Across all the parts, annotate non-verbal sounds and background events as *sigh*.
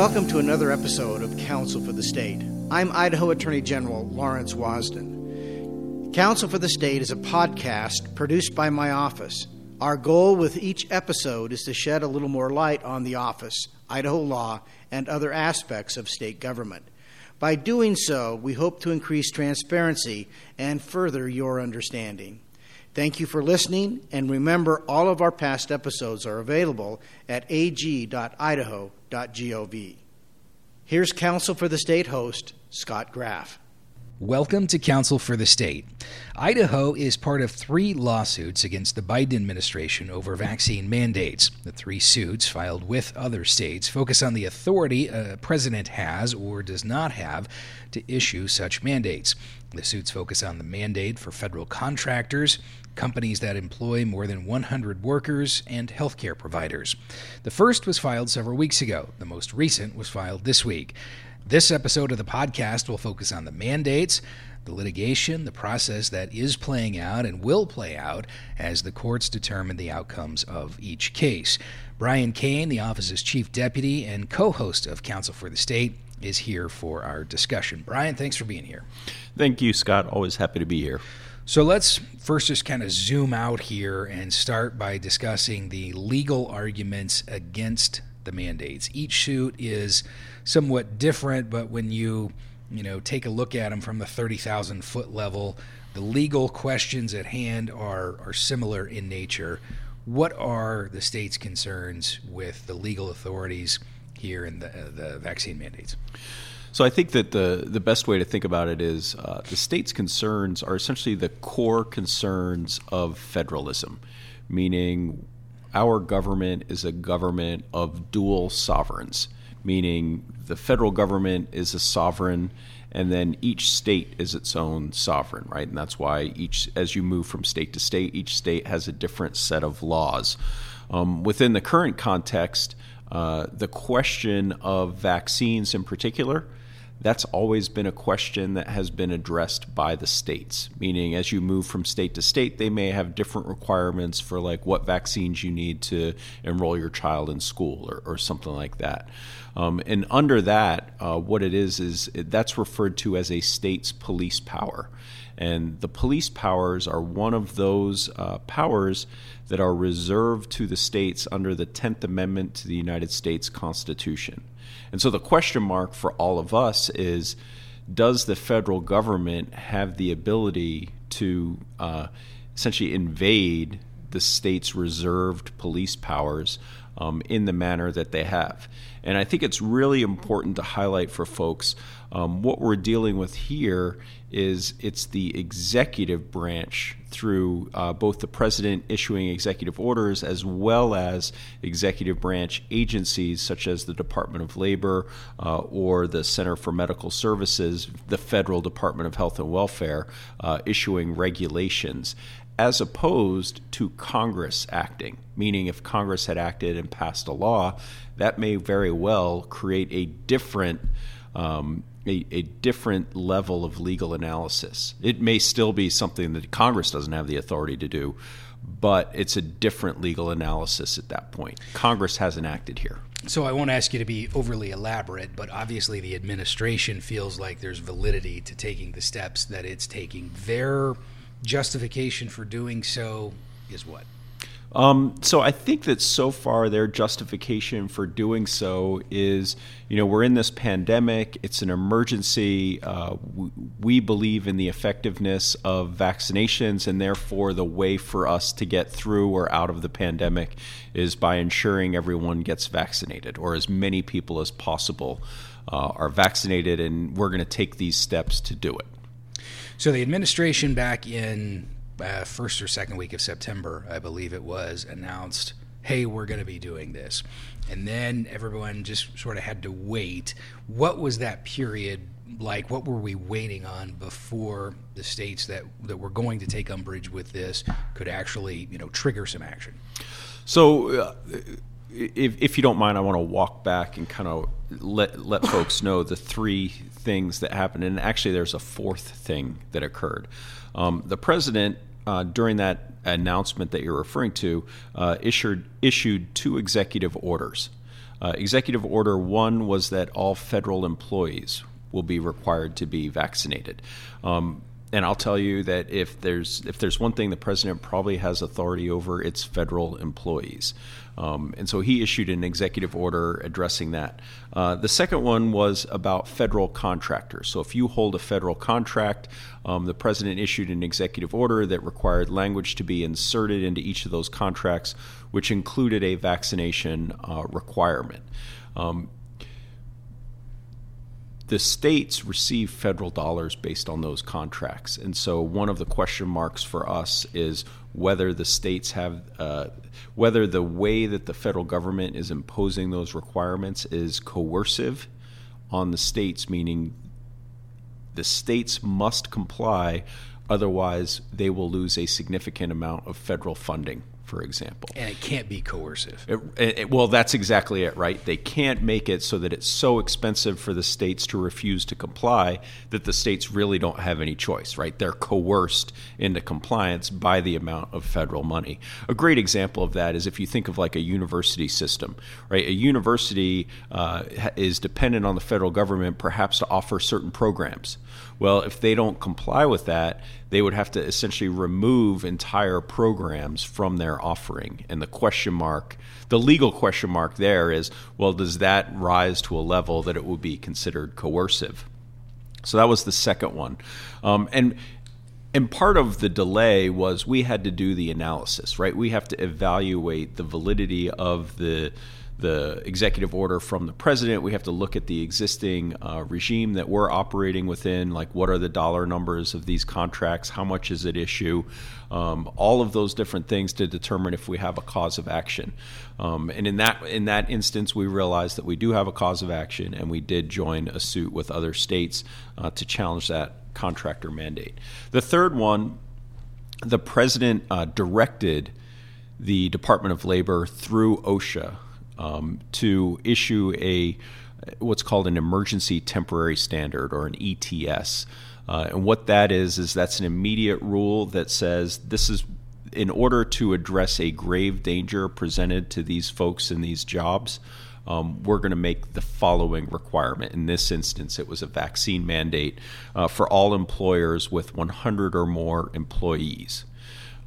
Welcome to another episode of Counsel for the State. I'm Idaho Attorney General Lawrence Wasden. Counsel for the State is a podcast produced by my office. Our goal with each episode is to shed a little more light on the office, Idaho law, and other aspects of state government. By doing so, we hope to increase transparency and further your understanding. Thank you for listening, and remember all of our past episodes are available at ag.idaho.gov. Here's Counsel for the State host, Scott Graff. Welcome to Counsel for the State. Idaho is part of three lawsuits against the Biden administration over vaccine mandates. The three suits, filed with other states, focus on the authority a president has or does not have to issue such mandates. The suits focus on the mandate for federal contractors, companies that employ more than 100 workers, and healthcare providers. The first was filed several weeks ago. The most recent was filed this week. This episode of the podcast will focus on the mandates, the litigation, the process that is playing out and will play out as the courts determine the outcomes of each case. Brian Kane, the office's chief deputy and co host of Counsel for the State, is here for our discussion. Brian, thanks for being here. Thank you, Scott. Always happy to be here. So let's first just kind of zoom out here and start by discussing the legal arguments against the mandates. Each suit is somewhat different, but when you you know take a look at them from the 30,000 foot level, the legal questions at hand are are similar in nature. What are the state's concerns with the legal authorities here in the, uh, the vaccine mandates? So I think that the the best way to think about it is uh, the state's concerns are essentially the core concerns of federalism, meaning our government is a government of dual sovereigns, meaning the federal government is a sovereign and then each state is its own sovereign, right? And that's why each, as you move from state to state, each state has a different set of laws. Um, within the current context, uh, the question of vaccines in particular that's always been a question that has been addressed by the states. Meaning, as you move from state to state, they may have different requirements for like what vaccines you need to enroll your child in school or, or something like that. Um, and under that, uh, what it is is it, that's referred to as a state's police power. And the police powers are one of those uh, powers that are reserved to the states under the 10th Amendment to the United States Constitution. And so the question mark for all of us is does the federal government have the ability to uh, essentially invade the state's reserved police powers um, in the manner that they have? And I think it's really important to highlight for folks um, what we're dealing with here is it's the executive branch through uh, both the president issuing executive orders as well as executive branch agencies such as the Department of Labor uh, or the Center for Medical Services, the Federal Department of Health and Welfare, uh, issuing regulations as opposed to Congress acting. Meaning, if Congress had acted and passed a law, that may very well create a different um, a, a, different level of legal analysis. It may still be something that Congress doesn't have the authority to do, but it's a different legal analysis at that point. Congress hasn't acted here. So I won't ask you to be overly elaborate, but obviously the administration feels like there's validity to taking the steps that it's taking. Their justification for doing so is what? Um, so I think that so far their justification for doing so is, you know, we're in this pandemic. It's an emergency. Uh, we, we believe in the effectiveness of vaccinations, and therefore the way for us to get through or out of the pandemic is by ensuring everyone gets vaccinated, or as many people as possible uh, are vaccinated, and we're going to take these steps to do it. So the administration back in uh, first or second week of September, I believe it was, announced, hey, we're going to be doing this. And then everyone just sort of had to wait. What was that period like? What were we waiting on before the states that, that were going to take umbrage with this could actually, you know, trigger some action? So, uh, if, if you don't mind, I want to walk back and kind of let let folks know the three things that happened. And actually, there's a fourth thing that occurred. Um, the president uh, during that announcement that you're referring to, uh, issued issued two executive orders. Uh, executive Order 1 was that all federal employees will be required to be vaccinated. Um, and I'll tell you that if there's if there's one thing the president probably has authority over, it's federal employees. Um, and so he issued an executive order addressing that. Uh, the second one was about federal contractors. So if you hold a federal contract, um, the president issued an executive order that required language to be inserted into each of those contracts, which included a vaccination uh, requirement. Um, the states receive federal dollars based on those contracts. And so one of the question marks for us is whether the states have, uh, whether the way that the federal government is imposing those requirements is coercive on the states, meaning the states must comply, otherwise, they will lose a significant amount of federal funding for example. And it can't be coercive. It, it, well, that's exactly it, right? They can't make it so that it's so expensive for the states to refuse to comply that the states really don't have any choice, right? They're coerced into compliance by the amount of federal money. A great example of that is if you think of like a university system, right? A university uh, is dependent on the federal government perhaps to offer certain programs. Well, if they don't comply with that, they would have to essentially remove entire programs from their offering. And the question mark, the legal question mark there is well, does that rise to a level that it would be considered coercive? So that was the second one. Um, and and part of the delay was we had to do the analysis, right? We have to evaluate the validity of the the executive order from the president. We have to look at the existing uh, regime that we're operating within, like what are the dollar numbers of these contracts, how much is at issue, um, all of those different things to determine if we have a cause of action. Um, and in that in that instance, we realized that we do have a cause of action, and we did join a suit with other states uh, to challenge that contractor mandate. The third one, the president uh, directed the Department of Labor through OSHA um, to issue a what's called an emergency temporary standard or an ETS. Uh, and what that is is that's an immediate rule that says this is in order to address a grave danger presented to these folks in these jobs. Um, we're going to make the following requirement. In this instance, it was a vaccine mandate uh, for all employers with 100 or more employees.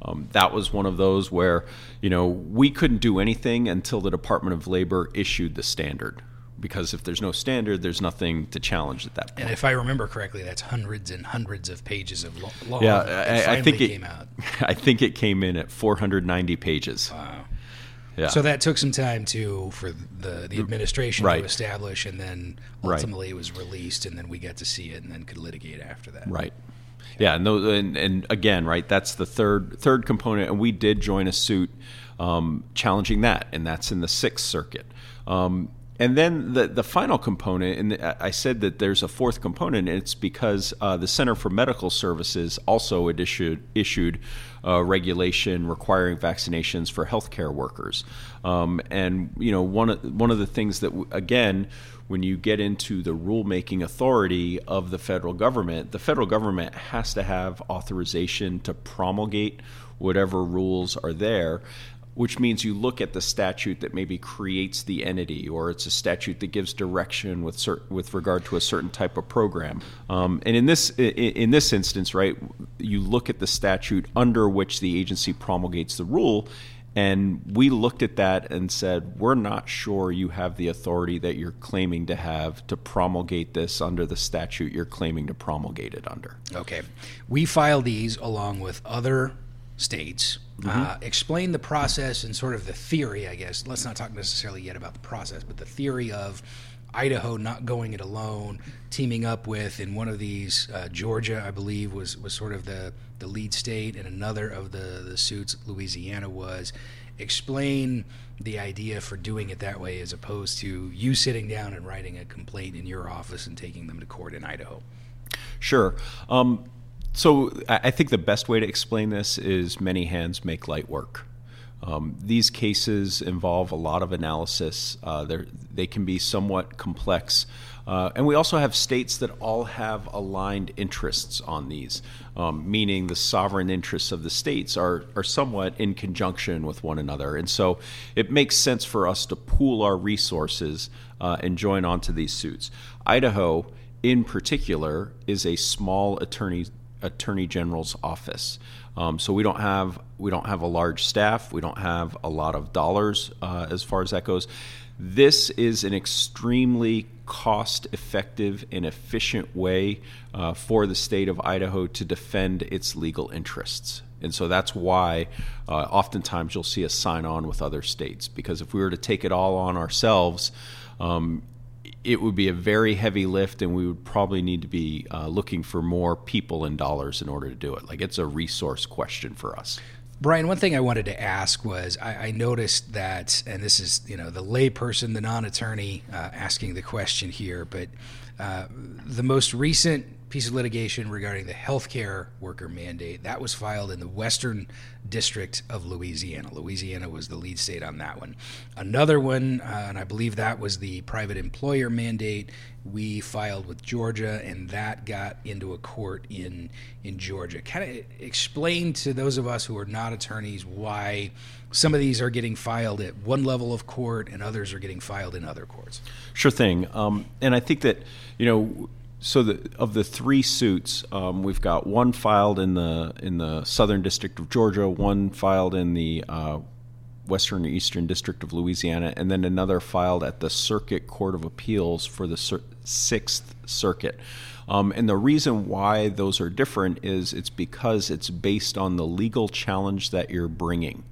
Um, that was one of those where, you know, we couldn't do anything until the Department of Labor issued the standard. Because if there's no standard, there's nothing to challenge at that point. And if I remember correctly, that's hundreds and hundreds of pages of law. Yeah, I, I, think it came out. *laughs* I think it came in at 490 pages. Wow. Yeah. So that took some time to for the the administration right. to establish, and then ultimately right. it was released, and then we got to see it, and then could litigate after that. Right. Yeah, and, those, and, and again, right, that's the third third component, and we did join a suit um, challenging that, and that's in the Sixth Circuit. Um, and then the the final component, and I said that there's a fourth component. And it's because uh, the Center for Medical Services also issued issued uh, regulation requiring vaccinations for healthcare workers. Um, and you know, one of one of the things that again when you get into the rulemaking authority of the federal government, the federal government has to have authorization to promulgate whatever rules are there which means you look at the statute that maybe creates the entity, or it's a statute that gives direction with cert- with regard to a certain type of program. Um, and in this in, in this instance, right, you look at the statute under which the agency promulgates the rule, and we looked at that and said, we're not sure you have the authority that you're claiming to have to promulgate this under the statute you're claiming to promulgate it under. Okay. We filed these along with other states. Mm-hmm. Uh, explain the process and sort of the theory, I guess. Let's not talk necessarily yet about the process, but the theory of Idaho not going it alone, teaming up with in one of these uh, Georgia, I believe, was was sort of the the lead state, and another of the the suits Louisiana was. Explain the idea for doing it that way as opposed to you sitting down and writing a complaint in your office and taking them to court in Idaho. Sure. Um, so I think the best way to explain this is many hands make light work. Um, these cases involve a lot of analysis. Uh, they can be somewhat complex. Uh, and we also have states that all have aligned interests on these, um, meaning the sovereign interests of the states are, are somewhat in conjunction with one another. And so it makes sense for us to pool our resources uh, and join onto these suits. Idaho, in particular, is a small attorney attorney general's office. Um, so we don't have we don't have a large staff. We don't have a lot of dollars uh, as far as that goes. This is an extremely cost effective and efficient way uh, for the state of Idaho to defend its legal interests. And so that's why uh, oftentimes you'll see us sign on with other states because if we were to take it all on ourselves, um, it would be a very heavy lift, and we would probably need to be uh, looking for more people and dollars in order to do it. Like it's a resource question for us. Brian, one thing I wanted to ask was I, I noticed that, and this is you know the layperson, the non-attorney uh, asking the question here, but uh, the most recent piece of litigation regarding the healthcare worker mandate that was filed in the Western District of Louisiana. Louisiana was the lead state on that one. Another one, uh, and I believe that was the private employer mandate. We filed with Georgia, and that got into a court in in Georgia. Kind of explain to those of us who are not attorneys why some of these are getting filed at one level of court and others are getting filed in other courts. Sure thing, um, and I think that you know so the, of the three suits, um, we've got one filed in the in the Southern District of Georgia, one filed in the uh, Western or Eastern District of Louisiana, and then another filed at the Circuit Court of Appeals for the Cir- Sixth Circuit. Um, and the reason why those are different is it's because it's based on the legal challenge that you're bringing.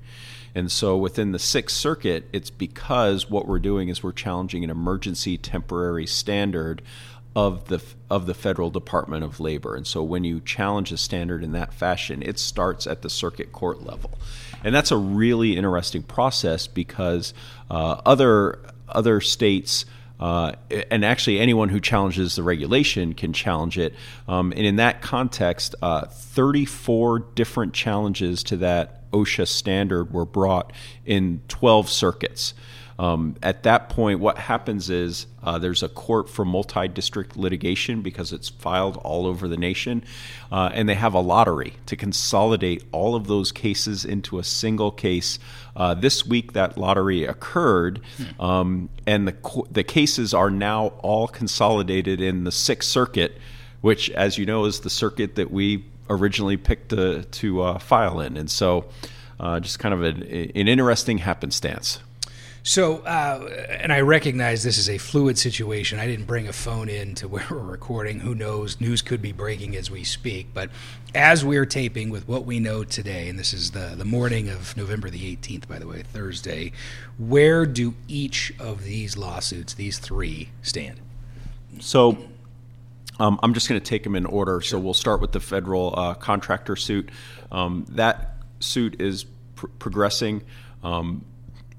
And so within the Sixth Circuit, it's because what we're doing is we're challenging an emergency temporary standard of the of the federal Department of Labor. And so when you challenge a standard in that fashion, it starts at the circuit court level. And that's a really interesting process because uh, other other states uh, and actually anyone who challenges the regulation can challenge it. Um, and in that context, uh, 34 different challenges to that OSHA standard were brought in 12 circuits. Um, at that point, what happens is uh, there's a court for multi district litigation because it's filed all over the nation, uh, and they have a lottery to consolidate all of those cases into a single case. Uh, this week, that lottery occurred, um, and the, the cases are now all consolidated in the Sixth Circuit, which, as you know, is the circuit that we originally picked to, to uh, file in. And so, uh, just kind of an, an interesting happenstance. So, uh, and I recognize this is a fluid situation. I didn't bring a phone in to *laughs* where we're recording. Who knows? News could be breaking as we speak. But as we're taping with what we know today, and this is the, the morning of November the 18th, by the way, Thursday, where do each of these lawsuits, these three, stand? So, um, I'm just going to take them in order. Sure. So, we'll start with the federal uh, contractor suit. Um, that suit is pr- progressing. Um,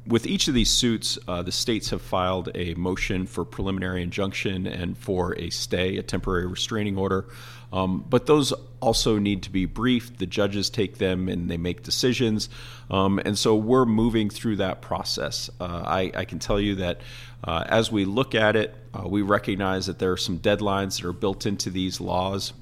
with each of these suits, uh, the states have filed a motion for preliminary injunction and for a stay, a temporary restraining order. Um, but those also need to be briefed. The judges take them and they make decisions. Um, and so we're moving through that process. Uh, I, I, can tell you that uh, as we look at it, uh, we recognize that there are some deadlines that are built into these laws.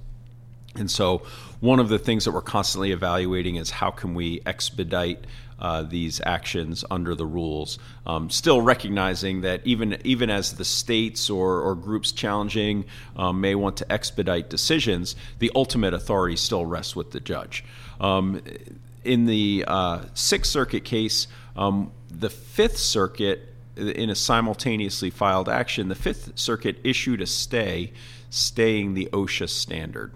And so, one of the things that we're constantly evaluating is how can we expedite uh, these actions under the rules. Um, still recognizing that even even as the states or, or groups challenging um, may want to expedite decisions, the ultimate authority still rests with the judge. Um, in the uh, Sixth Circuit case, um, the Fifth Circuit, in a simultaneously filed action, the Fifth Circuit issued a stay, staying the OSHA standard.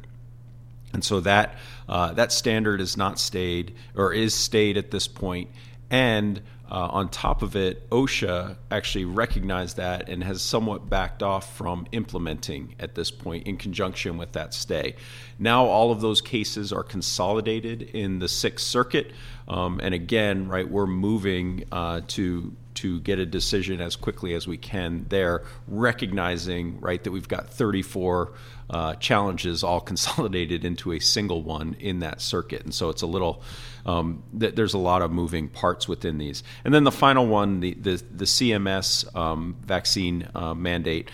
And so that uh, that standard is not stayed or is stayed at this point. And uh, on top of it, OSHA actually recognized that and has somewhat backed off from implementing at this point in conjunction with that stay. Now, all of those cases are consolidated in the Sixth Circuit. Um, and again, right, we're moving uh, to to get a decision as quickly as we can there, recognizing right that we've got 34 uh, challenges all *laughs* consolidated into a single one in that circuit, and so it's a little. Um, th- there's a lot of moving parts within these, and then the final one, the the, the CMS um, vaccine uh, mandate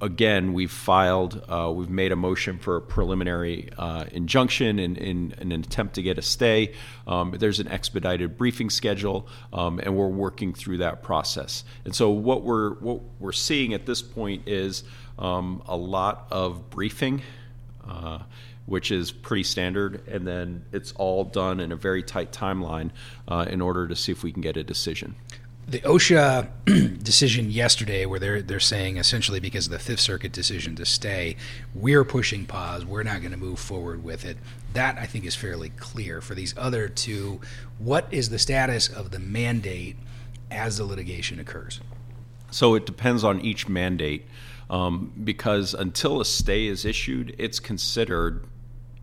again, we've filed, uh, we've made a motion for a preliminary uh, injunction in, in, in, an attempt to get a stay. Um, there's an expedited briefing schedule, um, and we're working through that process. And so, what we're what we're seeing at this point is um, a lot of briefing. Uh, which is pretty standard, and then it's all done in a very tight timeline uh, in order to see if we can get a decision the OSHA *clears throat* decision yesterday, where they're they're saying essentially because of the Fifth Circuit decision to stay, we're pushing pause. We're not going to move forward with it. That I think is fairly clear. For these other two, what is the status of the mandate as the litigation occurs? So it depends on each mandate, um, because until a stay is issued, it's considered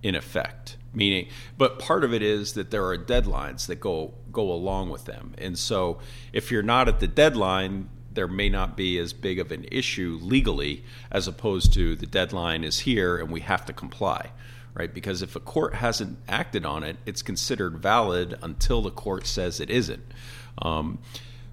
in effect meaning but part of it is that there are deadlines that go go along with them. And so if you're not at the deadline there may not be as big of an issue legally as opposed to the deadline is here and we have to comply right? Because if a court hasn't acted on it it's considered valid until the court says it isn't. Um,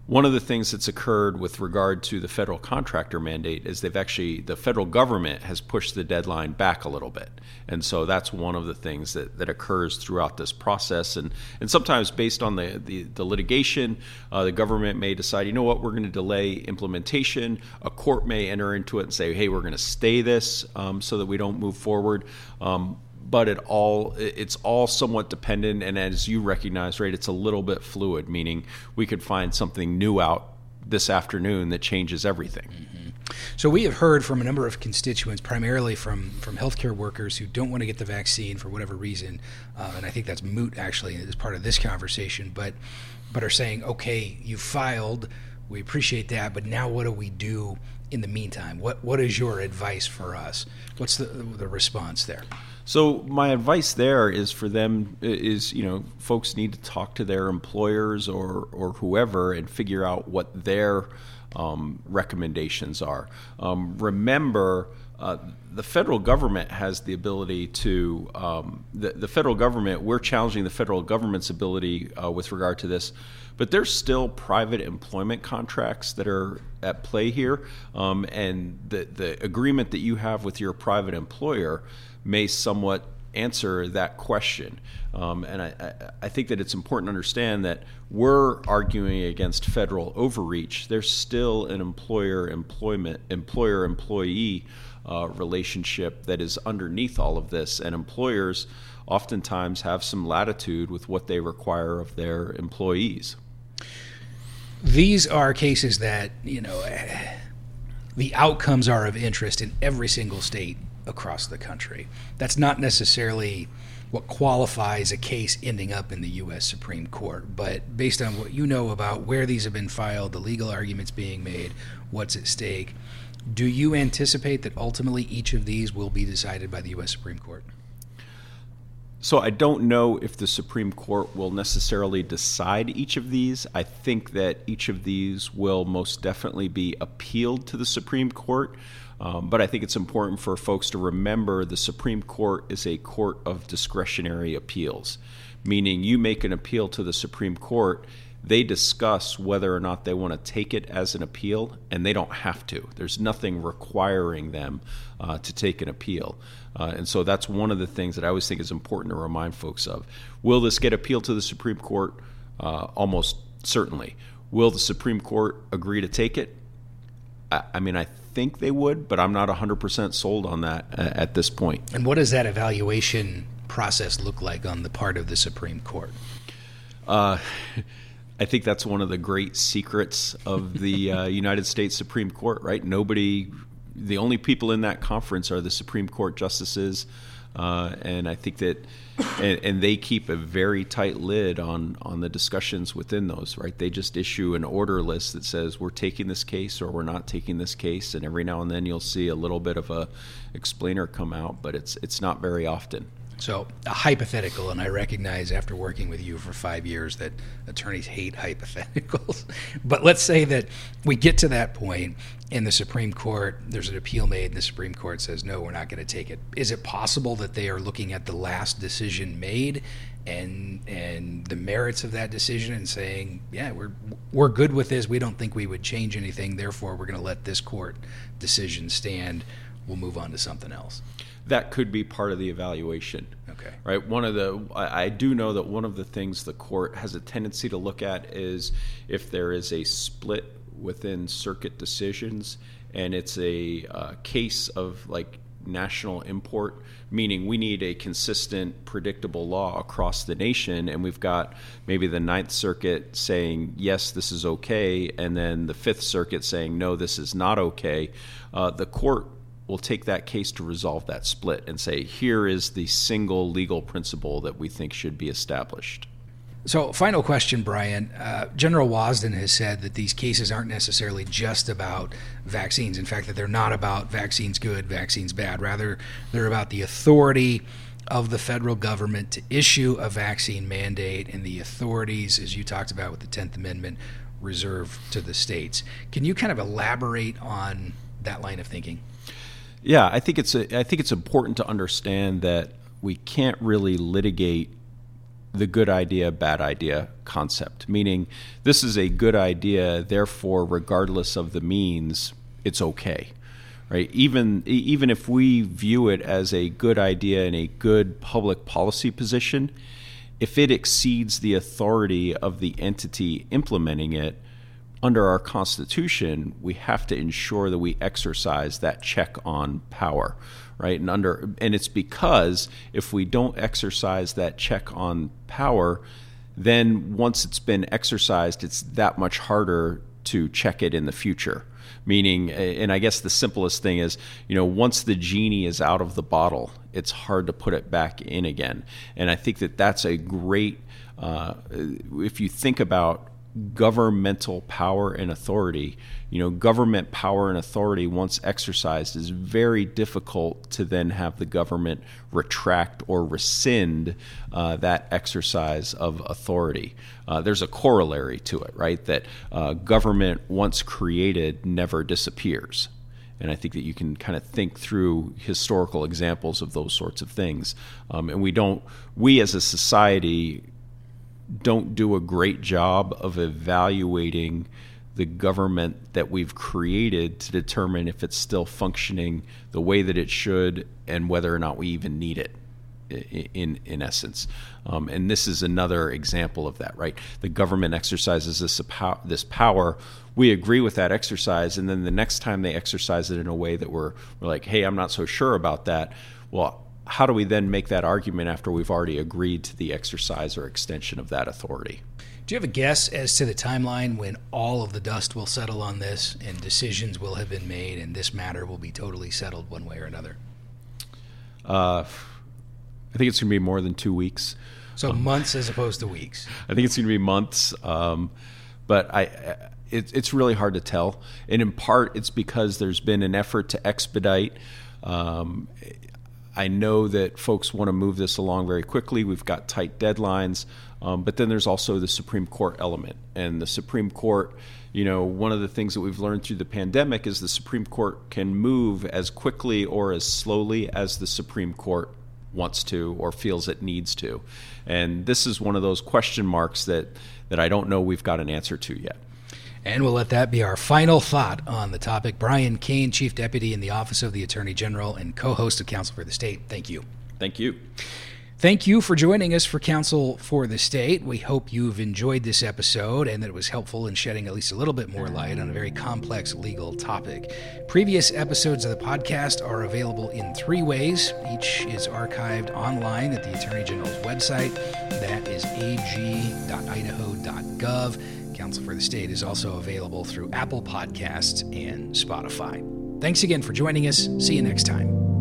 one of the things that's occurred with regard to the federal contractor mandate is they've actually, the federal government has pushed the deadline back a little bit. And so that's one of the things that, that occurs throughout this process. And, and sometimes, based on the, the, the litigation, uh, the government may decide, you know what, we're going to delay implementation. A court may enter into it and say, hey, we're going to stay this um, so that we don't move forward. Um, but it all it's all somewhat dependent and as you recognize right it's a little bit fluid meaning we could find something new out this afternoon that changes everything mm-hmm. so we have heard from a number of constituents primarily from from healthcare workers who don't want to get the vaccine for whatever reason uh, and i think that's moot actually as part of this conversation but but are saying okay you filed we appreciate that but now what do we do in the meantime what what is your advice for us what's the the response there so my advice there is for them is you know folks need to talk to their employers or or whoever and figure out what their um, recommendations are. Um, remember. Uh, the federal government has the ability to um, the, the, federal government we're challenging the federal government's ability uh, with regard to this but there's still private employment contracts that are at play here um, and the, the agreement that you have with your private employer may somewhat answer that question. Um, and I, I, I, think that it's important to understand that we're arguing against federal overreach. There's still an employer employment employer employee uh, relationship that is underneath all of this, and employers oftentimes have some latitude with what they require of their employees. These are cases that you know the outcomes are of interest in every single state across the country. That's not necessarily what qualifies a case ending up in the U.S. Supreme Court, but based on what you know about where these have been filed, the legal arguments being made, what's at stake, do you anticipate that ultimately each of these will be decided by the U.S. Supreme Court? So I don't know if the Supreme Court will necessarily decide each of these. I think that each of these will most definitely be appealed to the Supreme Court. Um, but I think it's important for folks to remember the Supreme Court is a court of discretionary appeals, meaning you make an appeal to the Supreme Court, they discuss whether or not they want to take it as an appeal, and they don't have to. There's nothing requiring them uh, to take an appeal. Uh, and so that's one of the things that I always think is important to remind folks of. Will this get appealed to the Supreme Court? Uh, almost certainly. Will the Supreme Court agree to take it? I, I mean, I think they would, but I'm not 100% sold on that uh, at this point. And what does that evaluation process look like on the part of the Supreme Court? I think that's one of the great secrets of the *laughs* uh, United States Supreme Court, right? Nobody, the only people in that conference are the Supreme Court justices. Uh, and I think that, and, and, they keep a very tight lid on on the discussions within those. Right? They just issue an order list that says we're taking this case or we're not taking this case, and every now and then you'll see a little bit of a explainer come out, but it's it's not very often. So, a hypothetical, and I recognize after working with you for five years that attorneys hate hypotheticals. *laughs* but let's say that we get to that point in the Supreme Court, there's an appeal made, and the Supreme Court says, no, we're not going to take it. Is it possible that they are looking at the last decision made and and the merits of that decision and saying, yeah, we're we're good with this. We don't think we would change anything. Therefore, we're going to let this court decision stand. We'll move on to something else that could be part of the evaluation. Okay. Right. One of the I, I, do know that one of the things the court has a tendency to look at is if there is a split within circuit decisions, and it's a uh, case of like national import, meaning we need a consistent, predictable law across the nation. And we've got maybe the Ninth Circuit saying, yes, this is okay, and then the Fifth Circuit saying, no, this is not okay. Uh, the court will take that case to resolve that split and say, here is the single legal principle that we think should be established. So, final question, Brian. Uh, General Wasden has said that these cases aren't necessarily just about vaccines. In fact, that they're not about vaccines good, vaccines bad. Rather, they're about the authority of the federal government to issue a vaccine mandate and the authorities, as you talked about with the 10th Amendment, reserved to the states. Can you kind of elaborate on that line of thinking? Yeah, I think it's a, I think it's important to understand that we can't really litigate the good idea, bad idea concept. Meaning, this is a good idea, therefore, regardless of the means, it's okay. Right? Even even if we view it as a good idea and a good public policy position, if it exceeds the authority of the entity implementing it, under our Constitution, we have to ensure that we exercise that check on power, right? And under and it's because if we don't exercise that check on power, then once it's been exercised, it's that much harder to check it in the future. Meaning, and I guess the simplest thing is, you know, once the genie is out of the bottle, it's hard to put it back in again. And I think that that's a great, uh, if you think about governmental power and authority. You know, government power and authority, once exercised, is very difficult to then have the government retract or rescind uh, that exercise of authority. Uh, there's a corollary to it, right? That uh, government, once created, never disappears. And I think that you can kind of think through historical examples of those sorts of things. Um, and we don't, we as a society, don't do a great job of evaluating the government that we've created to determine if it's still functioning the way that it should and whether or not we even need it in in essence. Um, and this is another example of that right? The government exercises this this power. We agree with that exercise and then the next time they exercise it in a way that we're, we're like hey i'm not so sure about that well how do we then make that argument after we've already agreed to the exercise or extension of that authority? Do you have a guess as to the timeline when all of the dust will settle on this and decisions will have been made and this matter will be totally settled one way or another? Uh, I think it's going to be more than two weeks. So um, months as opposed to weeks. *laughs* I think it's going to be months, um, but I, it, it's really hard to tell. And in part, it's because there's been an effort to expedite. Um, I know that folks want to move this along very quickly. We've got tight deadlines, um, but then there's also the Supreme Court element. And the Supreme Court, you know, one of the things that we've learned through the pandemic is the Supreme Court can move as quickly or as slowly as the Supreme Court wants to or feels it needs to. And this is one of those question marks that, that I don't know we've got an answer to yet. And we'll let that be our final thought on the topic. Brian Kane, Chief Deputy in the Office of the Attorney General and co host of Counsel for the State, thank you. Thank you. Thank you for joining us for Counsel for the State. We hope you've enjoyed this episode and that it was helpful in shedding at least a little bit more light on a very complex legal topic. Previous episodes of the podcast are available in three ways. Each is archived online at the Attorney General's website. That is ag.idaho.gov. Counsel for the State is also available through Apple Podcasts and Spotify. Thanks again for joining us. See you next time.